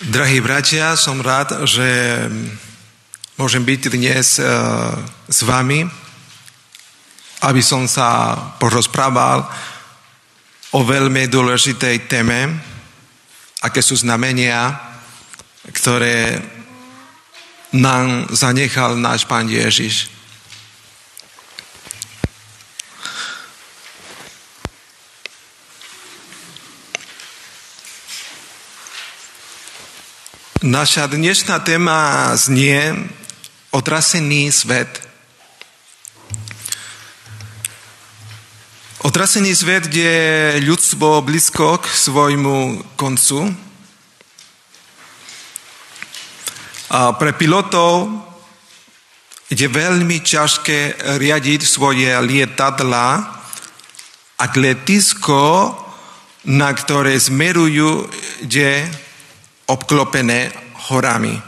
Drahí bratia, som rád, že môžem byť dnes eh, s vami, aby som sa porozprával o veľmi dôležitej téme, aké sú znamenia, ktoré nám zanechal náš Pán Ježiš. Naša dnešná téma znie otrasený svet. Otrasený svet, kde ľudstvo blízko k svojmu koncu. A pre pilotov je veľmi ťažké riadiť svoje lietadla, ak letisko, na ktoré smerujú, je obklopené horami.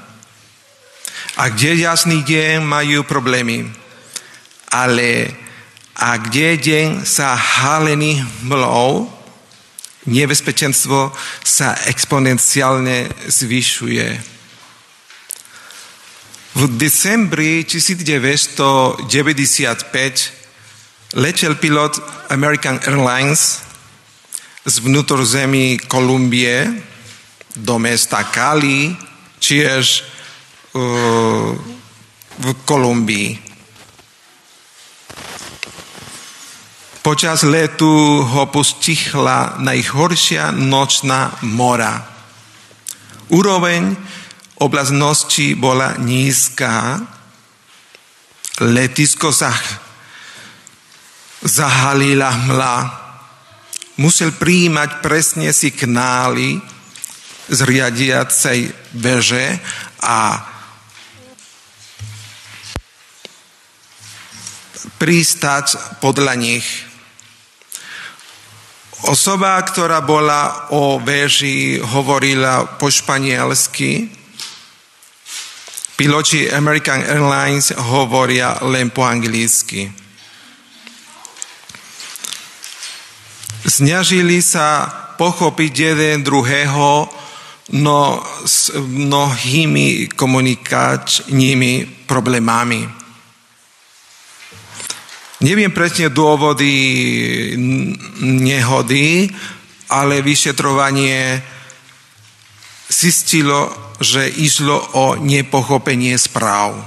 A kde jasný deň majú problémy. Ale a kde deň sa halený mlou, nebezpečenstvo sa exponenciálne zvyšuje. V decembri 1995 letel pilot American Airlines z vnútorzemí Kolumbie do mesta Kali, tiež uh, v Kolumbii. Počas letu ho postihla najhoršia nočná mora. Úroveň oblasnosti bola nízka, letisko sa zahalila hmla. Musel prijímať presne signály, z riadiacej veže a pristať podľa nich. Osoba, ktorá bola o veži, hovorila po španielsky. Piloti American Airlines hovoria len po anglicky. Snažili sa pochopiť jeden druhého, no s mnohými komunikačnými problémami. Neviem presne dôvody nehody, ale vyšetrovanie zistilo, že išlo o nepochopenie správ.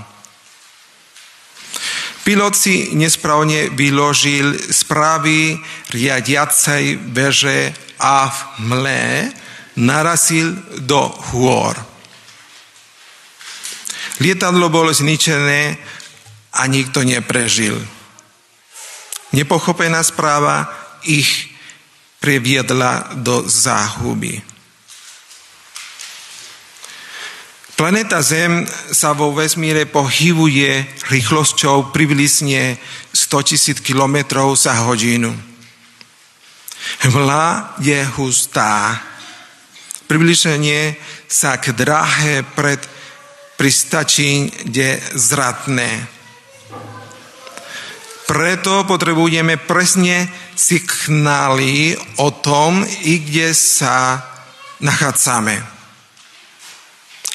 Pilot si nesprávne vyložil správy riadiacej veže a v mle narazil do hôr. Lietadlo bolo zničené a nikto neprežil. Nepochopená správa ich previedla do záhuby. Planeta Zem sa vo vesmíre pohybuje rýchlosťou približne 100 000 km za hodinu. Hmla je hustá približenie sa k dráhe pred pristačí je zratné. Preto potrebujeme presne signály o tom, i kde sa nachádzame.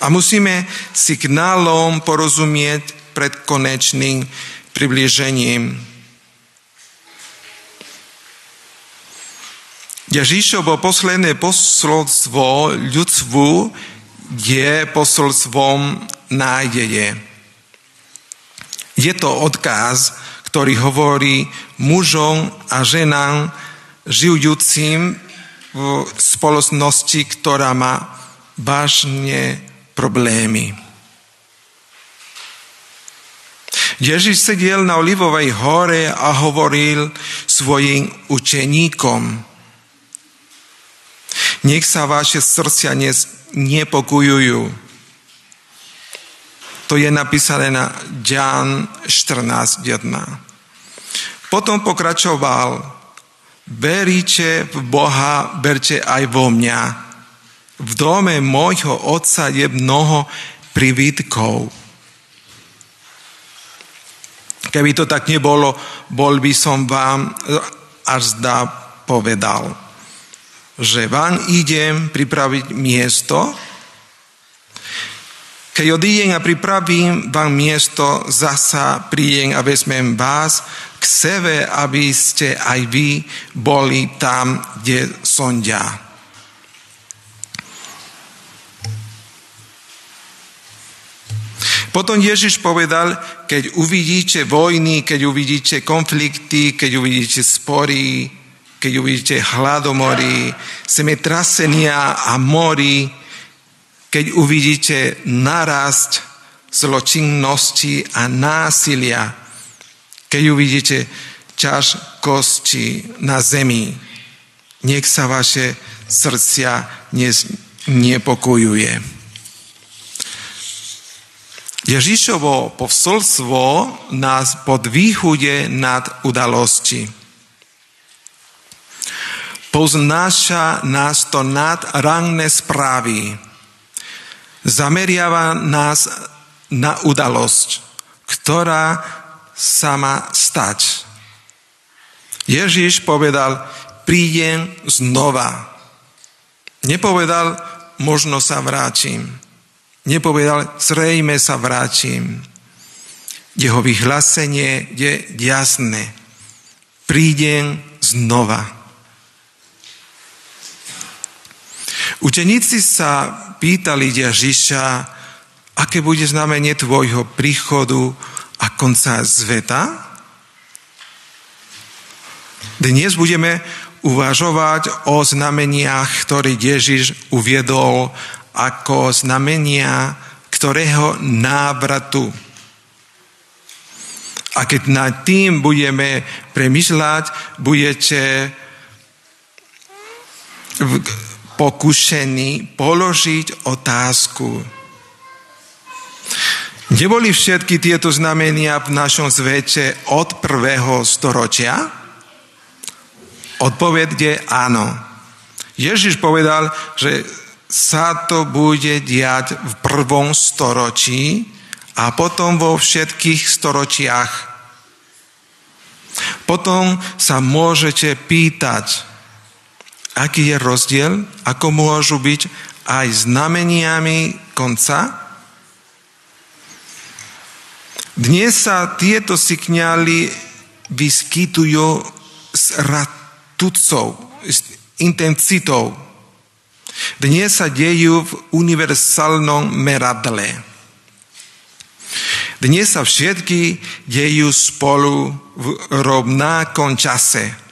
A musíme signálom porozumieť pred konečným približením. Ježišovo posledné posolstvo ľudstvu je posolstvom nádeje. Je to odkaz, ktorý hovorí mužom a ženám žijúcim v spoločnosti, ktorá má vážne problémy. Ježiš sedel na Olivovej hore a hovoril svojim učeníkom – nech sa vaše srdcia nepokujujú. To je napísané na Jan 14.1. Potom pokračoval, veríte v Boha, berte aj vo mňa. V dome môjho otca je mnoho privítkov. Keby to tak nebolo, bol by som vám až zdá povedal že vám idem pripraviť miesto Keď odídem a pripravím vám miesto, zasa prídem a vezmem vás k sebe, aby ste aj vy boli tam, kde som ja. Potom Ježiš povedal, keď uvidíte vojny, keď uvidíte konflikty, keď uvidíte spory, keď uvidíte hladomory, semetrasenia a mori, keď uvidíte narast zločinnosti a násilia, keď uvidíte ťažkosti na zemi, nech sa vaše srdcia nepokojuje. Ježišovo posolstvo nás podvýchude nad udalosti. Poznáša nás to nad ranné správy. Zameriava nás na udalosť, ktorá sa má stať. Ježiš povedal, prídem znova. Nepovedal, možno sa vrátim. Nepovedal, zrejme sa vrátim. Jeho vyhlásenie je jasné. Prídem znova. Učeníci sa pýtali Ježiša, aké bude znamenie tvojho príchodu a konca sveta? Dnes budeme uvažovať o znameniach, ktoré Ježiš uviedol ako znamenia ktorého návratu. A keď nad tým budeme premyšľať, budete pokušení položiť otázku. Neboli všetky tieto znamenia v našom svete od prvého storočia? Odpoveď je áno. Ježiš povedal, že sa to bude diať v prvom storočí a potom vo všetkých storočiach. Potom sa môžete pýtať, aký je rozdiel, ako môžu byť aj znameniami konca. Dnes sa tieto signály vyskytujú s ratúcou, s intenzitou. Dnes sa dejú v univerzálnom meradle. Dnes sa všetky dejú spolu v rovnakom čase.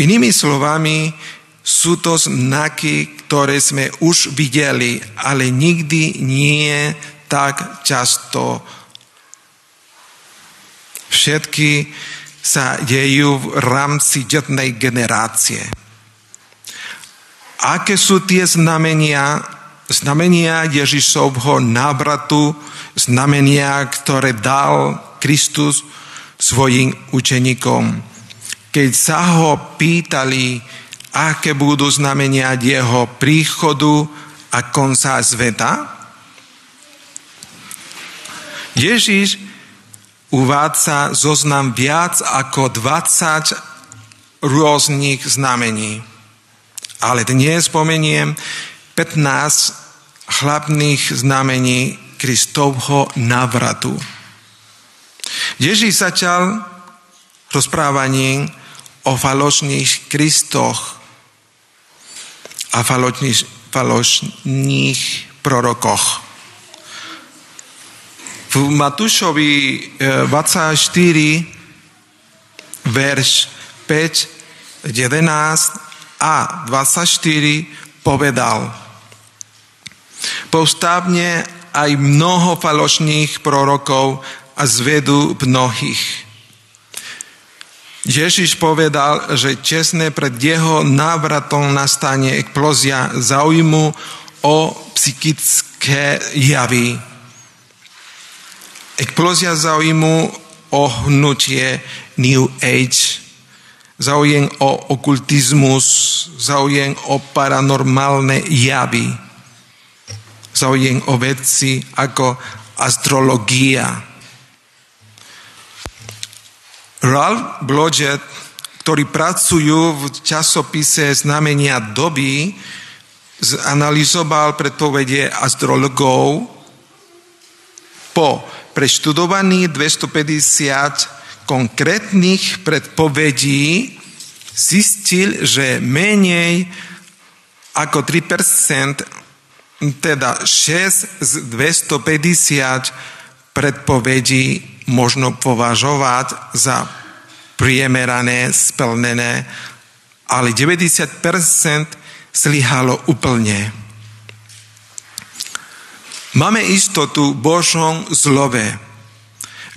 Inými slovami, sú to znaky, ktoré sme už videli, ale nikdy nie tak často. Všetky sa dejú v rámci jednej generácie. Aké sú tie znamenia? Znamenia Ježišovho návratu, znamenia, ktoré dal Kristus svojim učeníkom. Keď sa ho pýtali, aké budú znamenia jeho príchodu a konca sveta, Ježiš uvádza zoznam viac ako 20 rôznych znamení. Ale dnes spomeniem 15 hlavných znamení Kristovho návratu. Ježíš začal rozprávaním o Kristoch a falošných, falošných prorokoch. V Matúšovi 24, e, verš 5, 11 a 24 povedal, postavne aj mnoho falošných prorokov a zvedú mnohých. Ježiš povedal, že čestné pred jeho návratom nastane explózia zaujímu o psychické javy. Explózia zaujímu o hnutie New Age záujem o okultizmus, záujem o paranormálne javy, záujem o veci ako astrologia. Ralph Blodgett, ktorí pracujú v časopise znamenia doby, zanalizoval predpovedie astrologov po preštudovaní 250 konkrétnych predpovedí zistil, že menej ako 3%, teda 6 z 250 predpovedí možno považovať za priemerané, splnené, ale 90% slyhalo úplne. Máme istotu Božom zlove,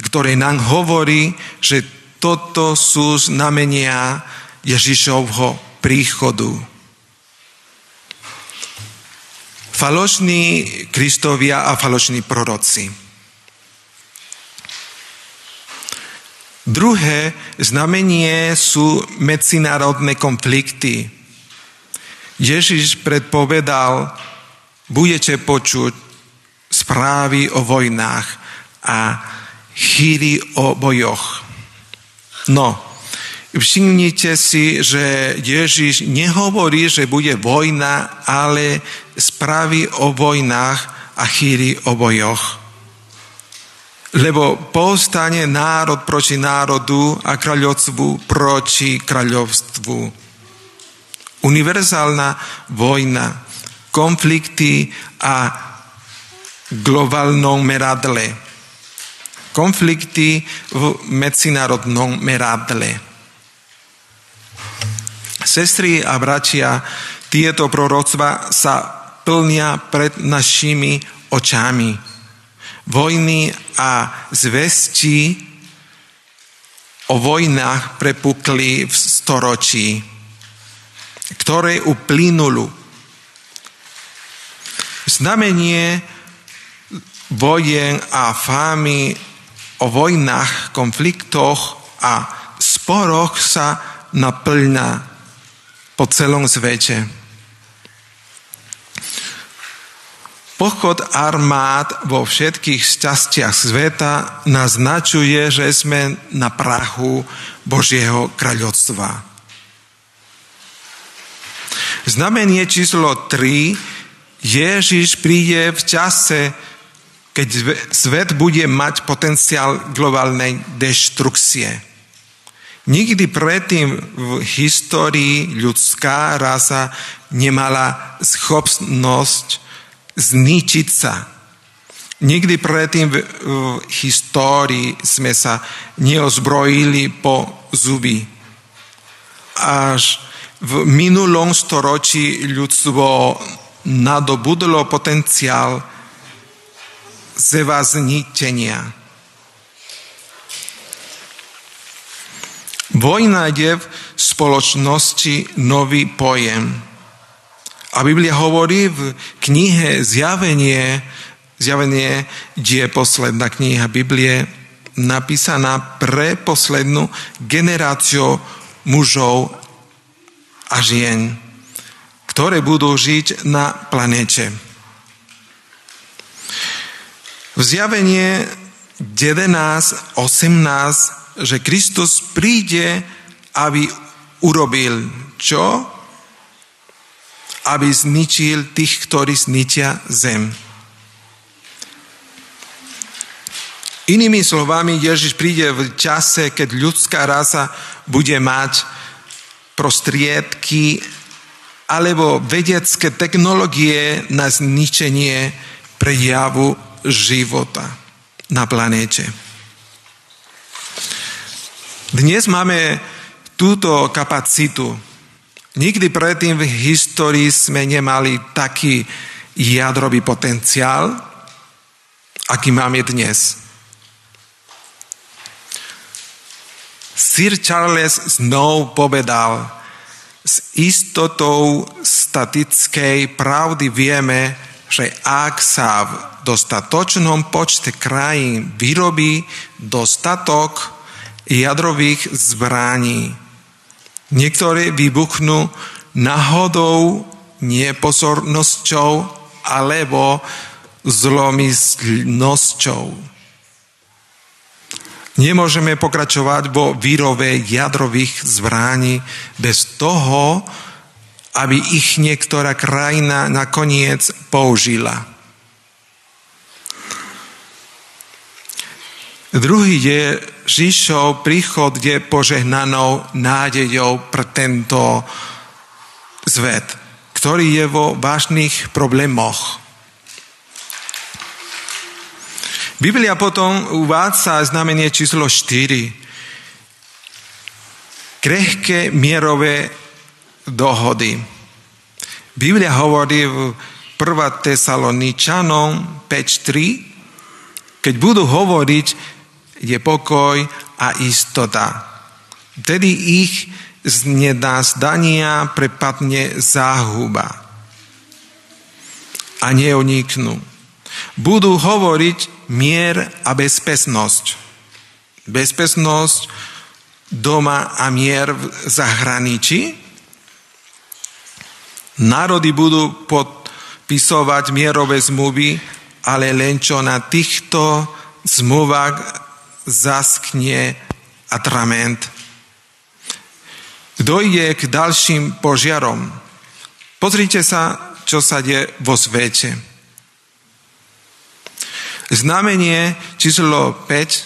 ktoré nám hovorí, že toto sú znamenia Ježišovho príchodu. Falošní Kristovia a falošní proroci. Druhé znamenie sú medzinárodné konflikty. Ježiš predpovedal, budete počuť správy o vojnách a chýry o bojoch. No, všimnite si, že Ježiš nehovorí, že bude vojna, ale správy o vojnách a chýry o bojoch. Lebo povstane národ proti národu a kráľovstvu proti kráľovstvu. Univerzálna vojna, konflikty a globálnom meradle. Konflikty v medzinárodnom meradle. Sestry a bratia, tieto proroctva sa plnia pred našimi očami. Vojny a zvesti o vojnách prepukli v storočí, ktoré uplynulu. Znamenie vojen a fámy o vojnách, konfliktoch a sporoch sa naplňa po celom svete. Pochod armád vo všetkých častiach sveta naznačuje, že sme na prachu Božieho kráľovstva. Znamenie číslo 3. Ježiš príde v čase, keď svet bude mať potenciál globálnej deštrukcie. Nikdy predtým v histórii ľudská rasa nemala schopnosť zničiť sa. Nikdy predtým v, v histórii sme sa neozbrojili po zuby. Až v minulom storočí ľudstvo nadobudlo potenciál zevaznitenia. Vojna je v spoločnosti nový pojem. A Biblia hovorí v knihe Zjavenie, Zjavenie je posledná kniha Biblie, napísaná pre poslednú generáciu mužov a žien, ktoré budú žiť na planete. V zjavenie 11, 18, že Kristus príde, aby urobil čo? Aby zničil tých, ktorí zničia zem. Inými slovami, Ježiš príde v čase, keď ľudská rasa bude mať prostriedky alebo vedecké technológie na zničenie prejavu života na planéte. Dnes máme túto kapacitu. Nikdy predtým v histórii sme nemali taký jadrový potenciál, aký máme dnes. Sir Charles znovu povedal, s istotou statickej pravdy vieme, že ak sa v dostatočnom počte krajín vyrobí dostatok jadrových zbraní, niektoré vybuchnú náhodou, nepozornosťou alebo zlomyslnosťou. Nemôžeme pokračovať vo výrobe jadrových zbraní bez toho, aby ich niektorá krajina nakoniec použila. Druhý je Žižov príchod je požehnanou nádejou pre tento svet, ktorý je vo vážnych problémoch. Biblia potom uvádza znamenie číslo 4. Krehké mierové dohody. Biblia hovorí v 1. Tesaloničanom 5.3, keď budú hovoriť je pokoj a istota. Vtedy ich z nedázdania prepadne záhuba a neuniknú. Budú hovoriť mier a bezpesnosť. Bezpesnosť doma a mier v zahraničí. Národy budú podpisovať mierové zmluvy, ale len čo na týchto zmluvách zasknie atrament. Dojde k ďalším požiarom. Pozrite sa, čo sa deje vo svete. Znamenie číslo 5.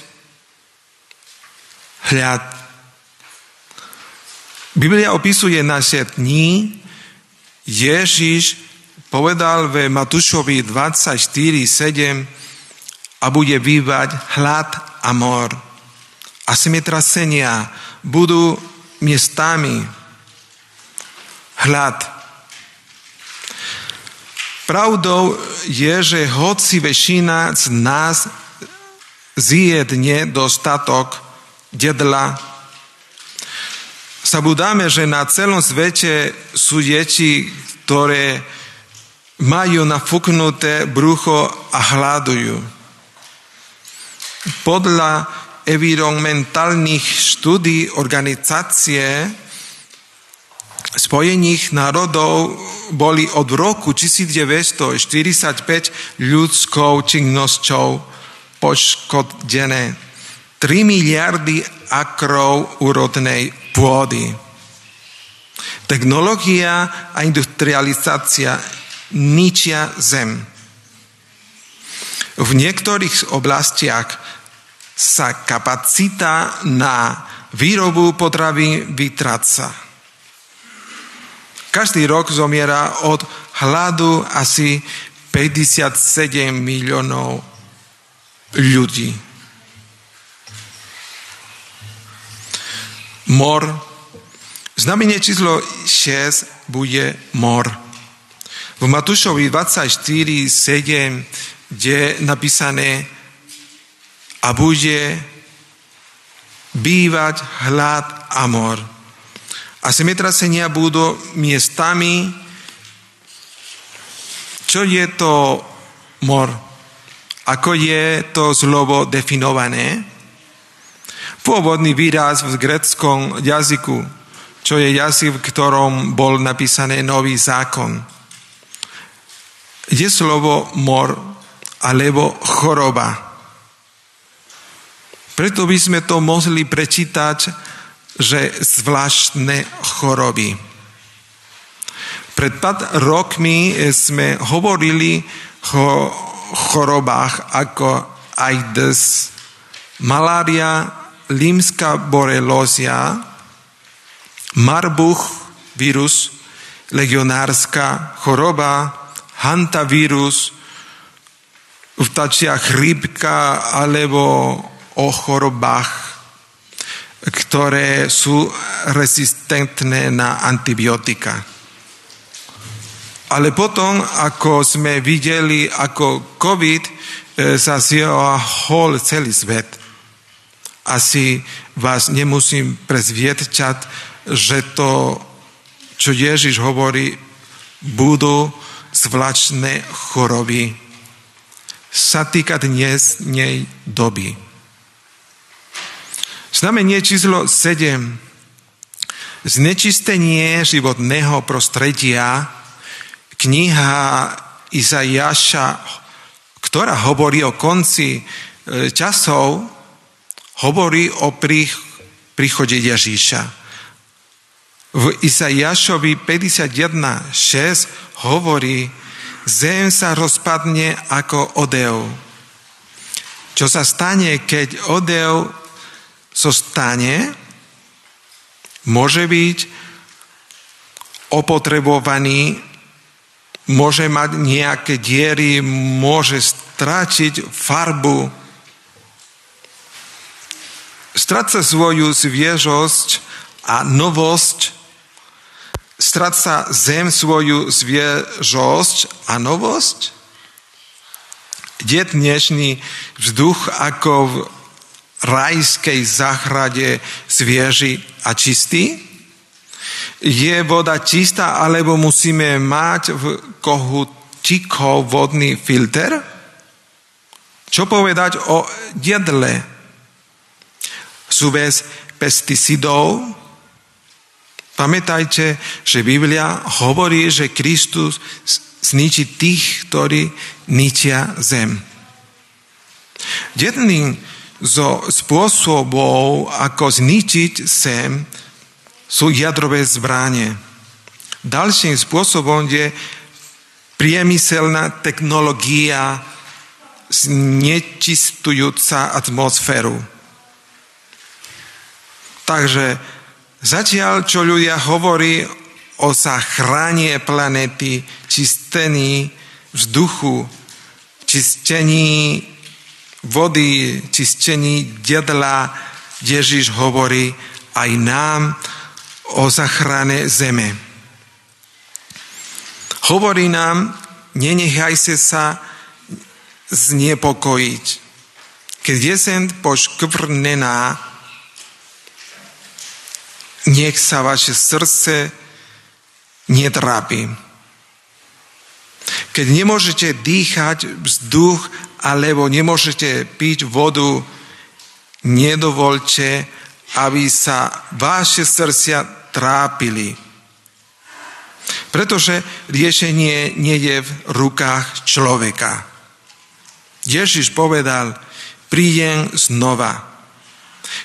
Hľad. Biblia opisuje naše dní. Ježiš povedal ve Matúšovi 24.7 a bude bývať hlad a mor a zemetrasenia budú miestami hlad. Pravdou je, že hoci väčšina z nás zjedne dostatok jedla, budáme, že na celom svete sú deti, ktoré majú nafúknuté brucho a hľadujú. Podľa environmentálnych štúdí organizácie Spojených národov boli od roku 1945 ľudskou činnosťou poškodené 3 miliardy akrov úrodnej pôdy. Technológia a industrializácia ničia zem. V niektorých oblastiach sa kapacita na výrobu potravy vytráca. Každý rok zomiera od hladu asi 57 miliónov ľudí. Mor. Znamenie číslo 6 bude mor. V Matúšovi 24, 7 je napísané a bude bývať hlad a mor. A zemetrasenia budú miestami, čo je to mor, ako je to slovo definované. Pôvodný výraz v greckom jazyku, čo je jazyk, v ktorom bol napísaný nový zákon. Je slovo mor alebo choroba. Preto by sme to mohli prečítať, že zvláštne choroby. Pred pár rokmi sme hovorili o chorobách ako AIDS, malária, limská borelózia, marbuch vírus, legionárska choroba, hantavírus, vtačia chrípka alebo o chorobách, ktoré sú rezistentné na antibiotika. Ale potom, ako sme videli, ako COVID e, zasiahol celý svet, asi vás nemusím prezviedčať, že to, čo Ježiš hovorí, budú zvláštne choroby sa týka dnes nej doby. Znamenie číslo 7. Znečistenie životného prostredia, kniha Izajaša, ktorá hovorí o konci e, časov, hovorí o príchode Ježíša. V Isajašovi 51.6 hovorí, zem sa rozpadne ako odev. Čo sa stane, keď odev zostane, môže byť opotrebovaný, môže mať nejaké diery, môže stráčiť farbu, stráca svoju sviežosť a novosť, stráca zem svoju sviežosť a novosť? Je dnešný vzduch ako rajskej záhrade svieži a čistý? Je voda čistá, alebo musíme mať v kohutíkov vodný filter? Čo povedať o jedle? Bez pesticidov? Pamätajte, že Biblia hovorí, že Kristus zničí tých, ktorí ničia zem. Jedným zo spôsobov, ako zničiť zem, sú jadrové zbranie. Ďalším spôsobom je priemyselná technológia znečistujúca atmosféru. Takže zatiaľ, čo ľudia hovorí o zachranie planety, čistení vzduchu, čistení vody, čistení jedla, Ježiš hovorí aj nám o zachrane zeme. Hovorí nám, nenechajte sa znepokojiť. Keď je sem poškvrnená, nech sa vaše srdce netrápi. Keď nemôžete dýchať vzduch alebo nemôžete piť vodu, nedovolte, aby sa vaše srdcia trápili. Pretože riešenie nie je v rukách človeka. Ježiš povedal, prídem znova.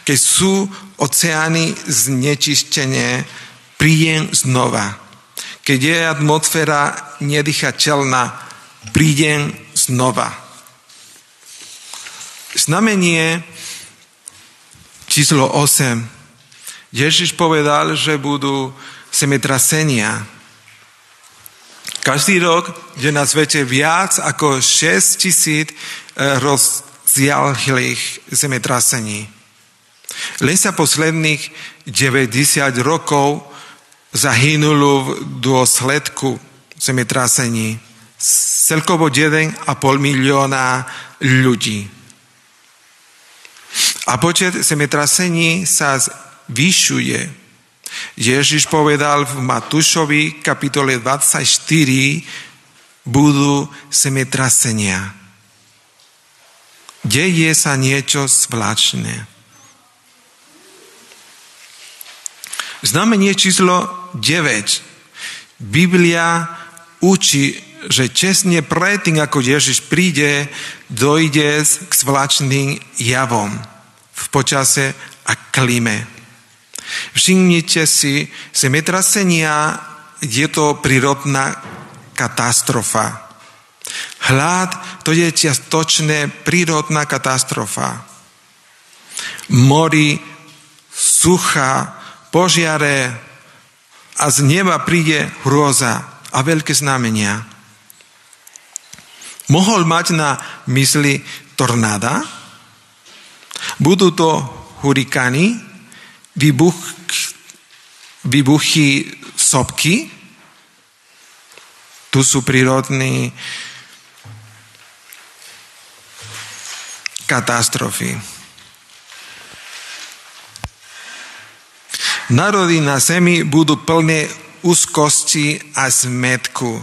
Keď sú oceány znečistené, prídem znova. Keď je atmosféra nedýchateľná, prídem znova. Znamenie číslo 8. Ježiš povedal, že budú semetrasenia. Každý rok je na svete viac ako 6 tisíc e, rozdialých zemetrasení. Len sa posledných 90 rokov zahynulo v dôsledku zemetrasení celkovo 1,5 milióna ľudí. A počet zemetrasení sa zvyšuje. Ježiš povedal v Matúšovi kapitole 24 budú semetrasenia. Deje sa niečo zvláštne. Znamenie číslo 9. Biblia učí, že česne predtým, ako Ježiš príde, dojde k zvláštnym javom v počase a klíme. Všimnite si, zemetrasenia je to prírodná katastrofa. Hlad to je čiastočné prírodná katastrofa. Mori, sucha, požiare a z neba príde hrôza a veľké znamenia. Mohol mať na mysli tornáda? Budú to hurikány, výbuch, výbuchy sopky. Tu sú prírodné katastrofy. Národy na zemi budú plné úzkosti a zmetku,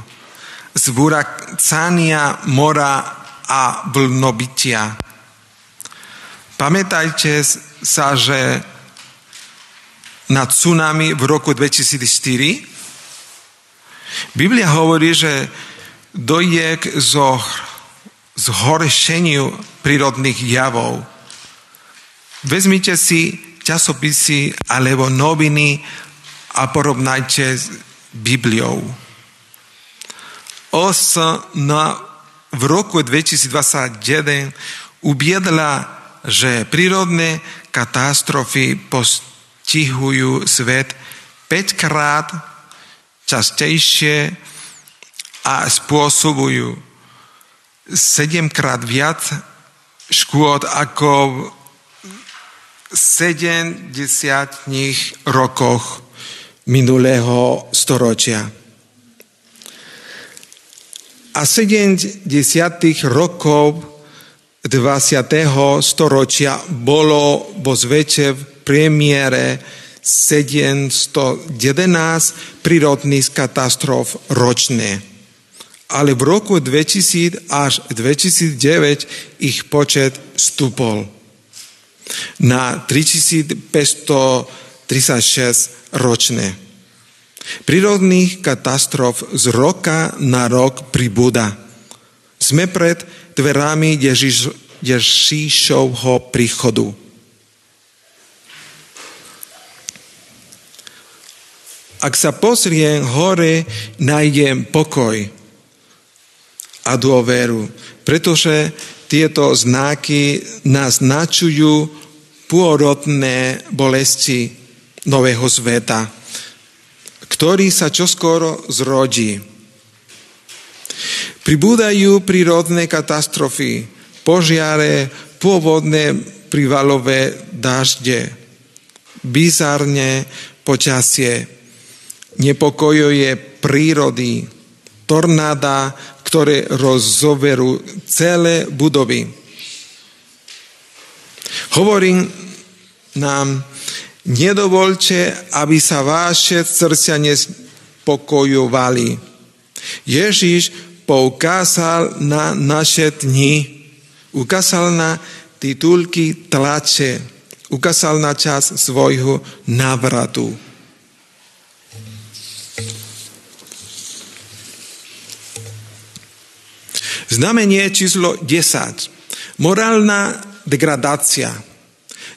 zburacania mora a vlnobytia. Pamätajte sa, že na tsunami v roku 2004. Biblia hovorí, že dojde k zhoršeniu prírodných javov. Vezmite si časopisy alebo noviny a porovnajte s Bibliou. OS na, v roku 2021 uviedla, že prírodné katastrofy postihujú svet 5 krát častejšie a spôsobujú 7 krát viac škôd ako v 70 rokoch minulého storočia. A 70 rokov 20. storočia bolo vo svete v premiére 711 prírodných katastrof ročne. Ale v roku 2000 až 2009 ich počet stúpol na 3536 ročne. Prírodných katastrof z roka na rok pribúda. Sme pred dverami Ježiš, Ježišovho príchodu. Ak sa pozriem hore, nájdem pokoj a dôveru, pretože tieto znaky naznačujú pôrodné bolesti nového sveta, ktorý sa čoskoro zrodí. Pribúdajú prírodné katastrofy, požiare, pôvodné privalové dažde, bizarne počasie, nepokojuje prírody, tornáda, ktoré rozoberú celé budovy. Hovorím nám, nedovolte, aby sa vaše srdcia nespokojovali. Ježiš poukázal na naše dni, ukázal na titulky tlače, ukázal na čas svojho návratu. Znamenie číslo 10. Morálna degradácia.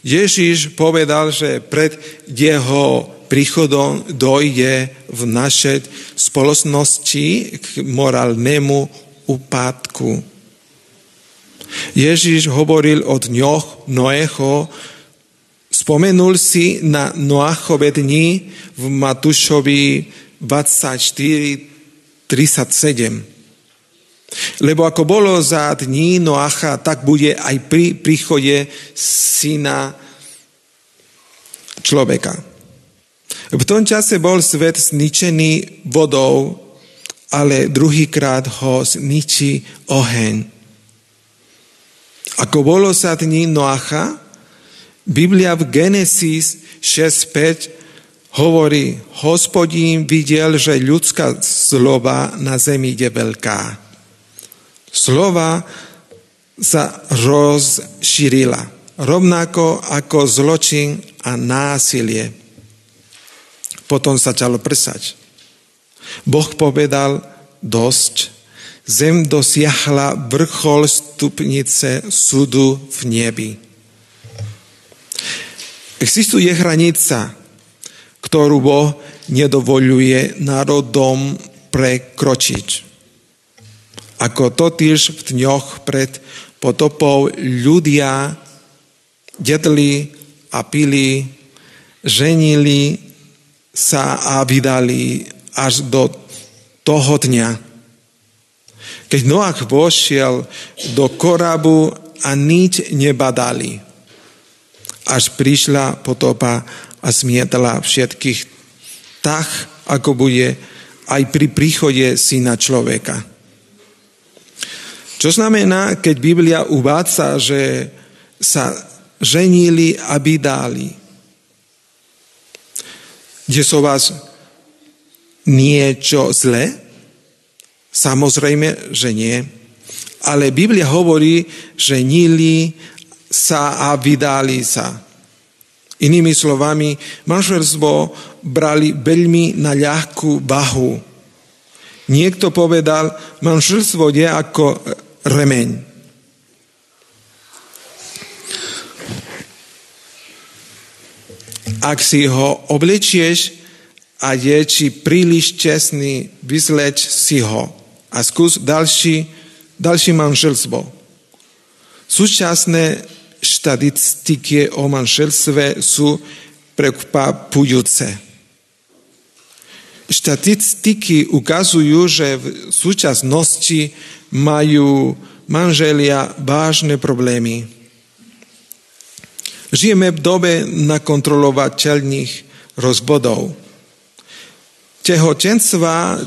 Ježiš povedal, že pred jeho príchodom dojde v našej spoločnosti k morálnemu úpadku. Ježiš hovoril o dňoch Noého, spomenul si na Noachove dni v Matúšovi 24, 37. Lebo ako bolo za dní Noacha, tak bude aj pri príchode syna človeka. V tom čase bol svet zničený vodou, ale druhýkrát ho zničí oheň. Ako bolo za dní Noacha, Biblia v Genesis 6.5 hovorí, hospodín videl, že ľudská zloba na zemi je veľká slova sa rozšírila, rovnako ako zločin a násilie. Potom začalo prsať. Boh povedal dosť, zem dosiahla vrchol stupnice súdu v nebi. Existuje hranica, ktorú Boh nedovoluje národom prekročiť. Ako totiž v dňoch pred potopou ľudia jedli a pili, ženili sa vydali až do toho dňa. Keď Noach vošiel do korabu a nič nebadali, až prišla potopa a smietala všetkých tak, ako bude aj pri príchode syna človeka. Čo znamená, keď Biblia uvádza, že sa ženili a vydali? Kde sú vás niečo zlé? Samozrejme, že nie. Ale Biblia hovorí, že nili sa a vydali sa. Inými slovami, manželstvo brali veľmi na ľahkú bahu. Niekto povedal, manželstvo je ako remeň. Ak si ho oblečieš a je či príliš čestný, vyzleč si ho a skús ďalší, ďalší manželstvo. Súčasné štatistiky o manželstve sú prekvapujúce. Štatistiky ukazujú, že v súčasnosti majú manželia vážne problémy. Žijeme v dobe nakontrolovateľných rozbodov. Tehotenstva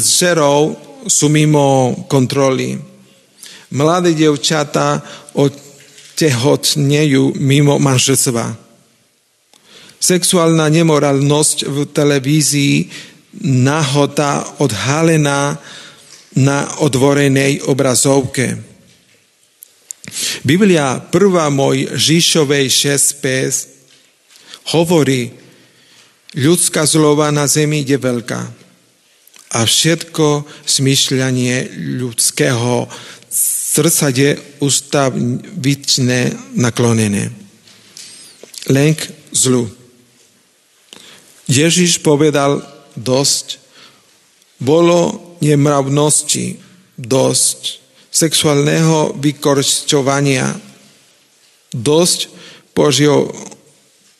žerov sú mimo kontroly. Mladé devčata otehotnejú mimo manželstva. Sexuálna nemorálnosť v televízii nahota odhalená na odvorenej obrazovke. Biblia 1. moj Žišovej 6.5 hovorí, ľudská zlova na zemi je veľká a všetko smýšľanie ľudského srdca je ústavične naklonené. Len zlu. Ježiš povedal dosť, bolo nemravnosti dosť, sexuálneho vykoristovania dosť, požio,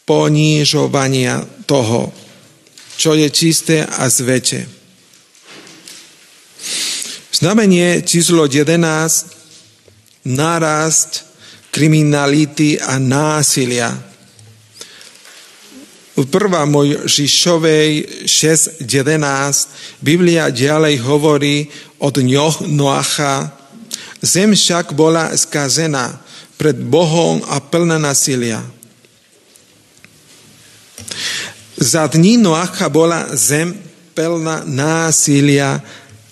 ponižovania toho, čo je čisté a zvete. Znamenie číslo 11 nárast kriminality a násilia v 1. Mojžišovej 6.11 Biblia ďalej hovorí od dňoch Noacha, zem však bola skazená pred Bohom a plná nasilia. Za dní Noacha bola zem plná násilia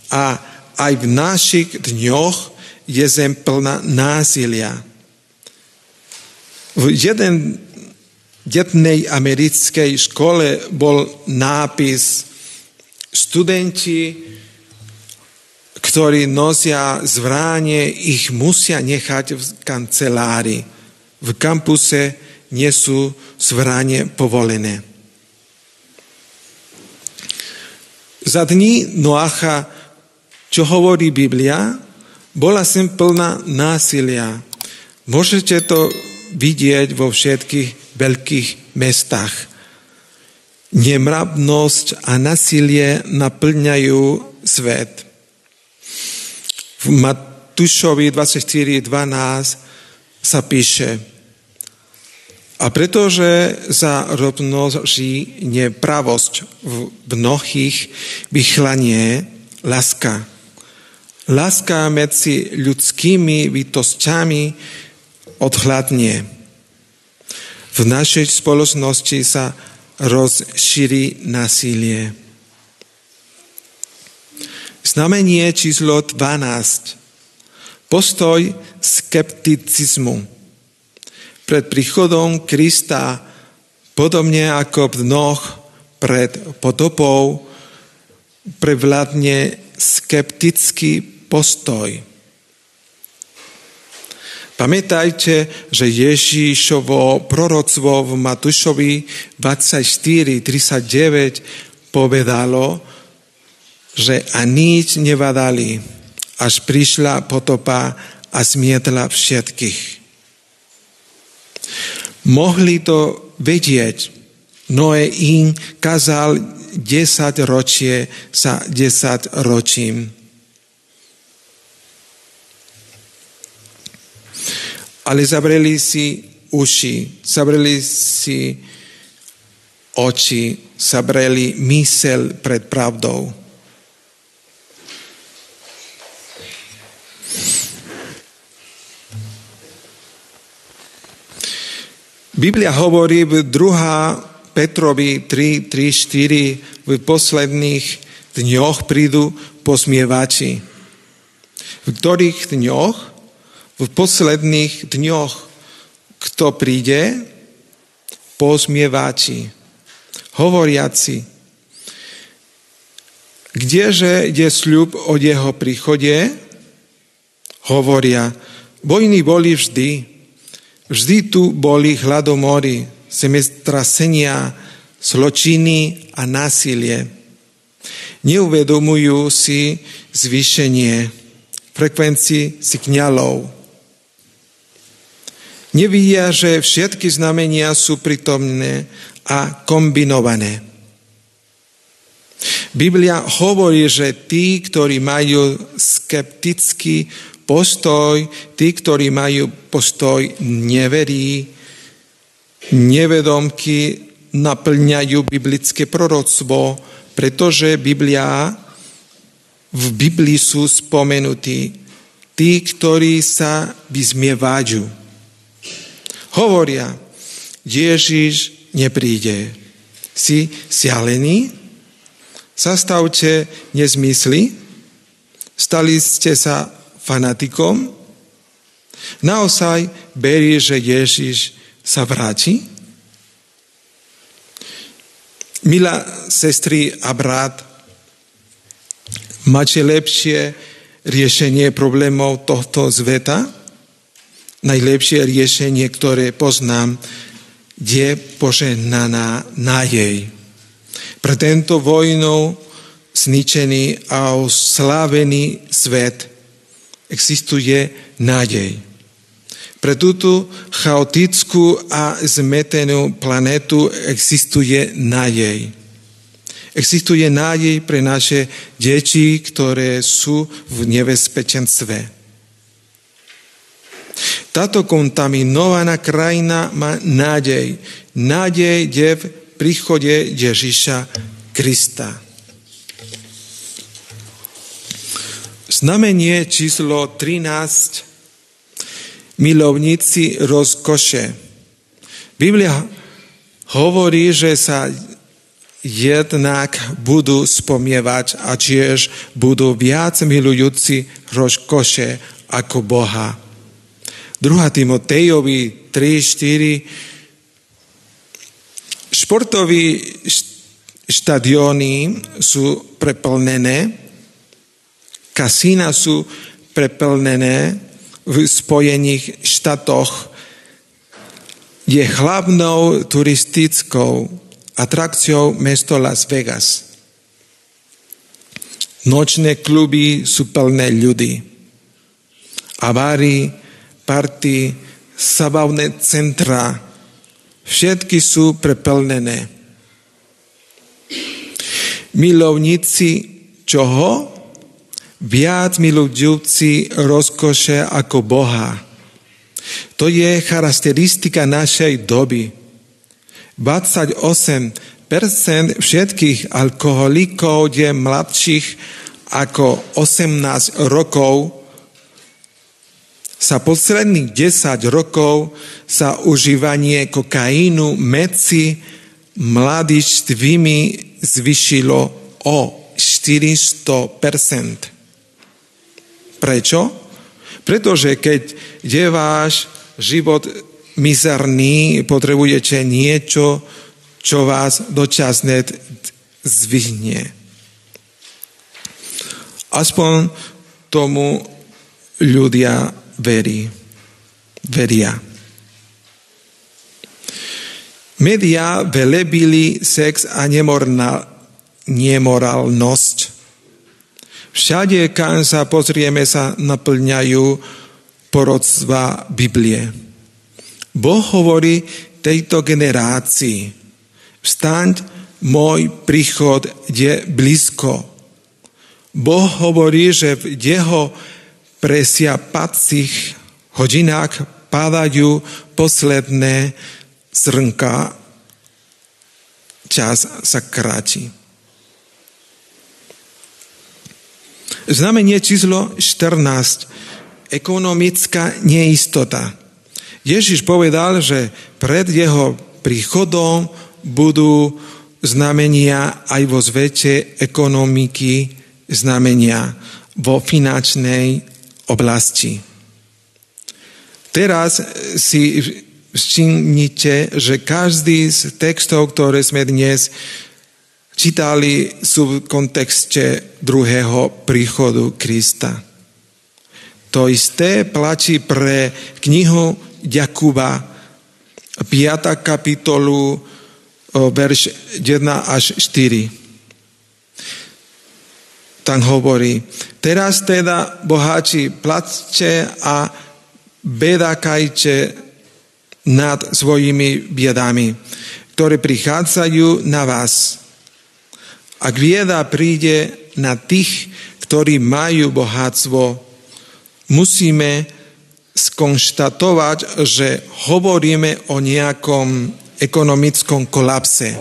a aj v našich dňoch je zem plná násilia. V jeden detnej americkej škole bol nápis studenti, ktorí nosia zvranie, ich musia nechať v kancelári. V kampuse nie sú zvranie povolené. Za dní Noacha, čo hovorí Biblia, bola sem plná násilia. Môžete to vidieť vo všetkých veľkých mestách. Nemravnosť a nasilie naplňajú svet. V Matúšovi 24.12 sa píše a pretože za rovnoží nepravosť v mnohých vychlanie láska. Láska medzi ľudskými bytostiami odhľadne v našej spoločnosti sa rozšíri násilie. Znamenie číslo 12. Postoj skepticizmu. Pred príchodom Krista, podobne ako v dnoch pred potopou, prevládne skeptický postoj. Pamätajte, že Ježíšovo proroctvo v Matúšovi 24.39 povedalo, že a nič nevadali, až prišla potopa a zmietla všetkých. Mohli to vedieť. Noé im kazal 10 ročie sa 10 ročím. ale zabreli si uši, zabreli si oči, zabreli mysel pred pravdou. Biblia hovorí v 2. Petrovi 3, 3, 4, v posledných dňoch prídu posmievači. V ktorých dňoch? v posledných dňoch, kto príde, pozmievači, hovoriaci, kdeže je sľub o jeho príchode, hovoria, vojny boli vždy, vždy tu boli hladomory, semestrasenia, zločiny a násilie. Neuvedomujú si zvýšenie frekvencii signálov. Nevidia, že všetky znamenia sú prítomné a kombinované. Biblia hovorí, že tí, ktorí majú skeptický postoj, tí, ktorí majú postoj neverí, nevedomky, naplňajú biblické proroctvo, pretože Biblia, v Biblii sú spomenutí tí, ktorí sa vyzmievajú. Hovoria, Ježiš nepríde. Si sialený? Zastavte nezmysly? Stali ste sa fanatikom? Naozaj berie, že Ježiš sa vráti? Milá sestry a brat, máte lepšie riešenie problémov tohto sveta? Najlepšie riešenie, ktoré poznám, je poženaná nádej. Pre tento vojnou zničený a oslávený svet existuje nádej. Pre túto chaotickú a zmetenú planetu existuje nádej. Existuje nádej pre naše deti, ktoré sú v nebezpečenstve. Táto kontaminovaná krajina má nádej. Nádej je v príchode Ježiša Krista. Znamenie číslo 13 milovníci rozkoše. Biblia hovorí, že sa jednak budú spomievať a tiež budú viac milujúci rozkoše ako Boha. 2. Timotejovi 3, 4 športoví štadióny sú preplnené, kasína sú preplnené, v Spojených štátoch je hlavnou turistickou atrakciou mesto Las Vegas. Nočné kluby sú plné ľudí. Avári, party, zabavné centra, všetky sú preplnené. Milovníci čoho? Viac milujúci rozkoše ako Boha. To je charakteristika našej doby. 28% všetkých alkoholikov je mladších ako 18 rokov. Za posledných 10 rokov sa užívanie kokainu medzi mladistvými zvyšilo o 400 Prečo? Pretože keď je váš život mizerný, potrebujete niečo, čo vás dočasne zvihne. Aspoň tomu ľudia verí. Veria. Media velebili sex a nemorálnosť Všade, kam sa pozrieme, sa naplňajú porodstva Biblie. Boh hovorí tejto generácii, vstaň, môj príchod je blízko. Boh hovorí, že v jeho presiapacích hodinách padajú posledné zrnka, čas sa kráti. Znamenie číslo 14. Ekonomická neistota. Ježiš povedal, že pred jeho príchodom budú znamenia aj vo zvete ekonomiky, znamenia vo finančnej oblasti. Teraz si všimnite, že každý z textov, ktoré sme dnes čítali, sú v kontexte druhého príchodu Krista. To isté platí pre knihu Jakuba, 5. kapitolu verš 1 až 4. Tam hovorí, teraz teda boháči plačte a bedakajte nad svojimi biedami, ktoré prichádzajú na vás. Ak vieda príde na tých, ktorí majú bohatstvo, musíme skonštatovať, že hovoríme o nejakom ekonomickom kolapse.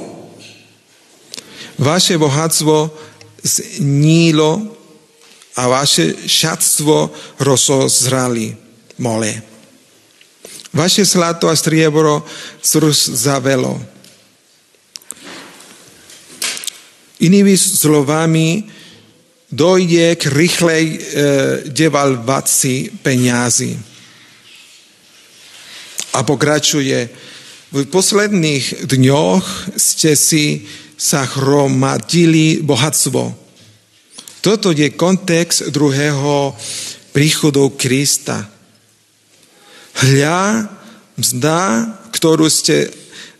Vaše bohatstvo znílo a vaše šatstvo rozozrali mole. Vaše zlato a striebro zavelo. Inými slovami, dojde k rýchlej e, devalvácii peniazy. A pokračuje, v posledných dňoch ste si sa hromadili bohatstvo. Toto je kontext druhého príchodu Krista. Hľa mzda, ktorú ste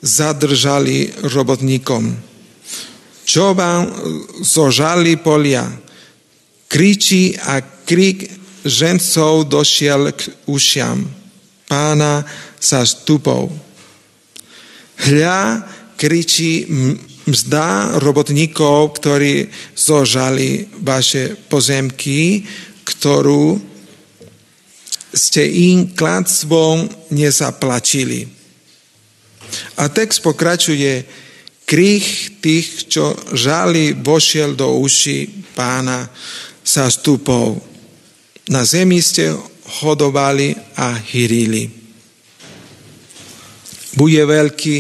zadržali robotníkom. Čo vám zožali polia? Kričí a krik žencov došiel k ušiam pána sa stupou. Hľa kričí mzda robotníkov, ktorí zožali vaše pozemky, ktorú ste im kladstvom nezaplačili. A text pokračuje, krych tých, čo žali, vošiel do uši pána sa stupov. Na zemi ste hodovali a hyrili bude veľký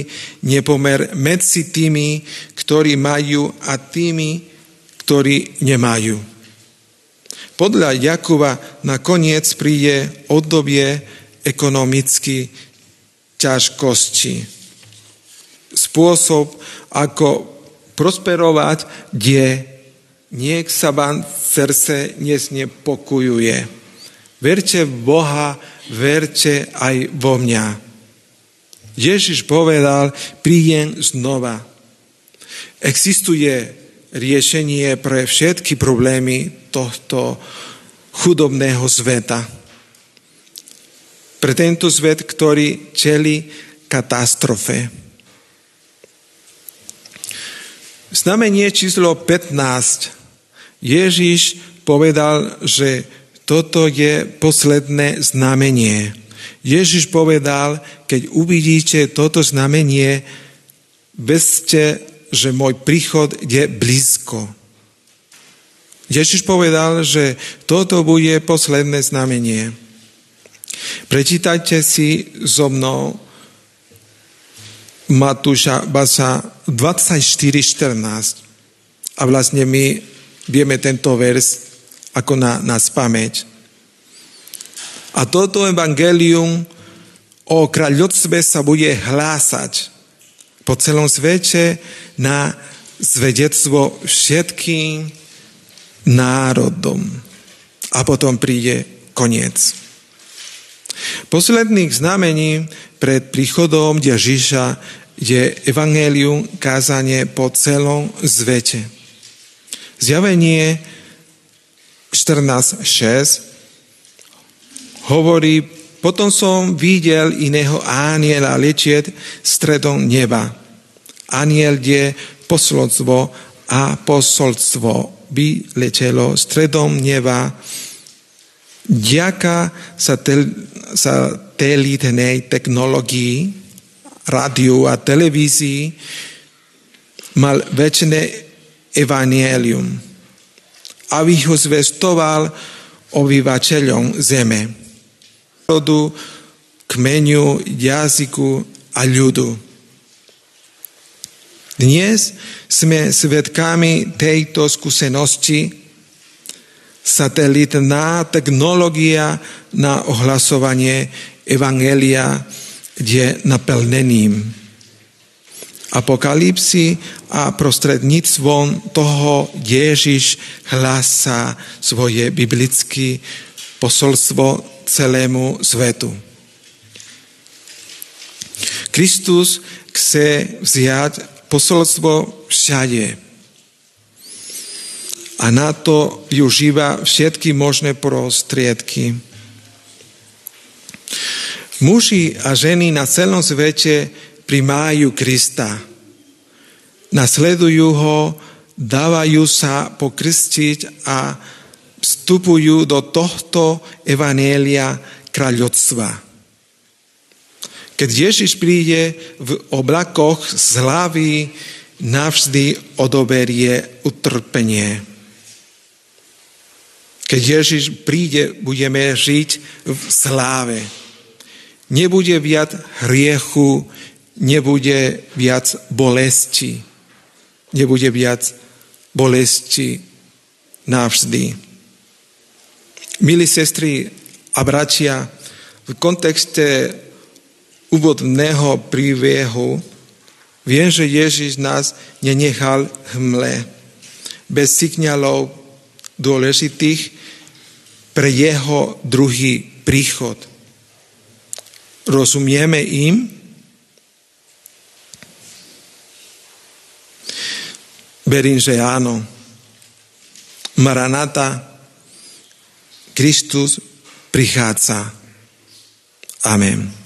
nepomer medzi tými, ktorí majú a tými, ktorí nemajú. Podľa Jakuba nakoniec príde obdobie ekonomicky ťažkosti. Spôsob, ako prosperovať, kde niek sa vám srdce nesnepokojuje. Verte v Boha, verte aj vo mňa. Ježiš povedal, príjem znova. Existuje riešenie pre všetky problémy tohto chudobného sveta. Pre tento svet, ktorý čeli katastrofe. Znamenie číslo 15. Ježiš povedal, že toto je posledné znamenie. Ježiš povedal, keď uvidíte toto znamenie, vedzte, že môj príchod je blízko. Ježiš povedal, že toto bude posledné znamenie. Prečítajte si so mnou Matúša Basa 24.14 a vlastne my vieme tento vers ako na, na spameť. A toto evangelium o kráľovstve sa bude hlásať po celom svete na svedectvo všetkým národom. A potom príde koniec. Posledných znamení pred príchodom Ježíša je evangelium kázanie po celom svete. Zjavenie 14.6 hovorí, potom som videl iného aniela letieť stredom neba. Aniel je posolstvo a posolstvo by letelo stredom neba ďaká satelitnej technológii, rádiu a televízii mal väčšie evangelium, aby ho zvestoval obyvateľom zeme rodu, kmeniu, jazyku a ľudu. Dnes sme svedkami tejto skúsenosti. Satelitná technológia na ohlasovanie Evangelia je naplnením. Apokalipsy a prostredníctvom toho Ježiš hlása svoje biblické posolstvo celému svetu. Kristus chce vziať posolstvo všade. A na to využíva všetky možné prostriedky. Muži a ženy na celom svete primájú Krista. Nasledujú ho, dávajú sa pokrstiť a vstupujú do tohto evanélia kráľovstva. Keď Ježiš príde v oblakoch z hlavy, navždy odoberie utrpenie. Keď Ježiš príde, budeme žiť v sláve. Nebude viac hriechu, nebude viac bolesti. Nebude viac bolesti navždy. Milí sestry a bratia, v kontexte úvodného príbehu, viem, že Ježiš nás nenechal hmle, bez signálov dôležitých pre jeho druhý príchod. Rozumieme im? Verím, že áno. Maranata, Kristus prichádza. Amen.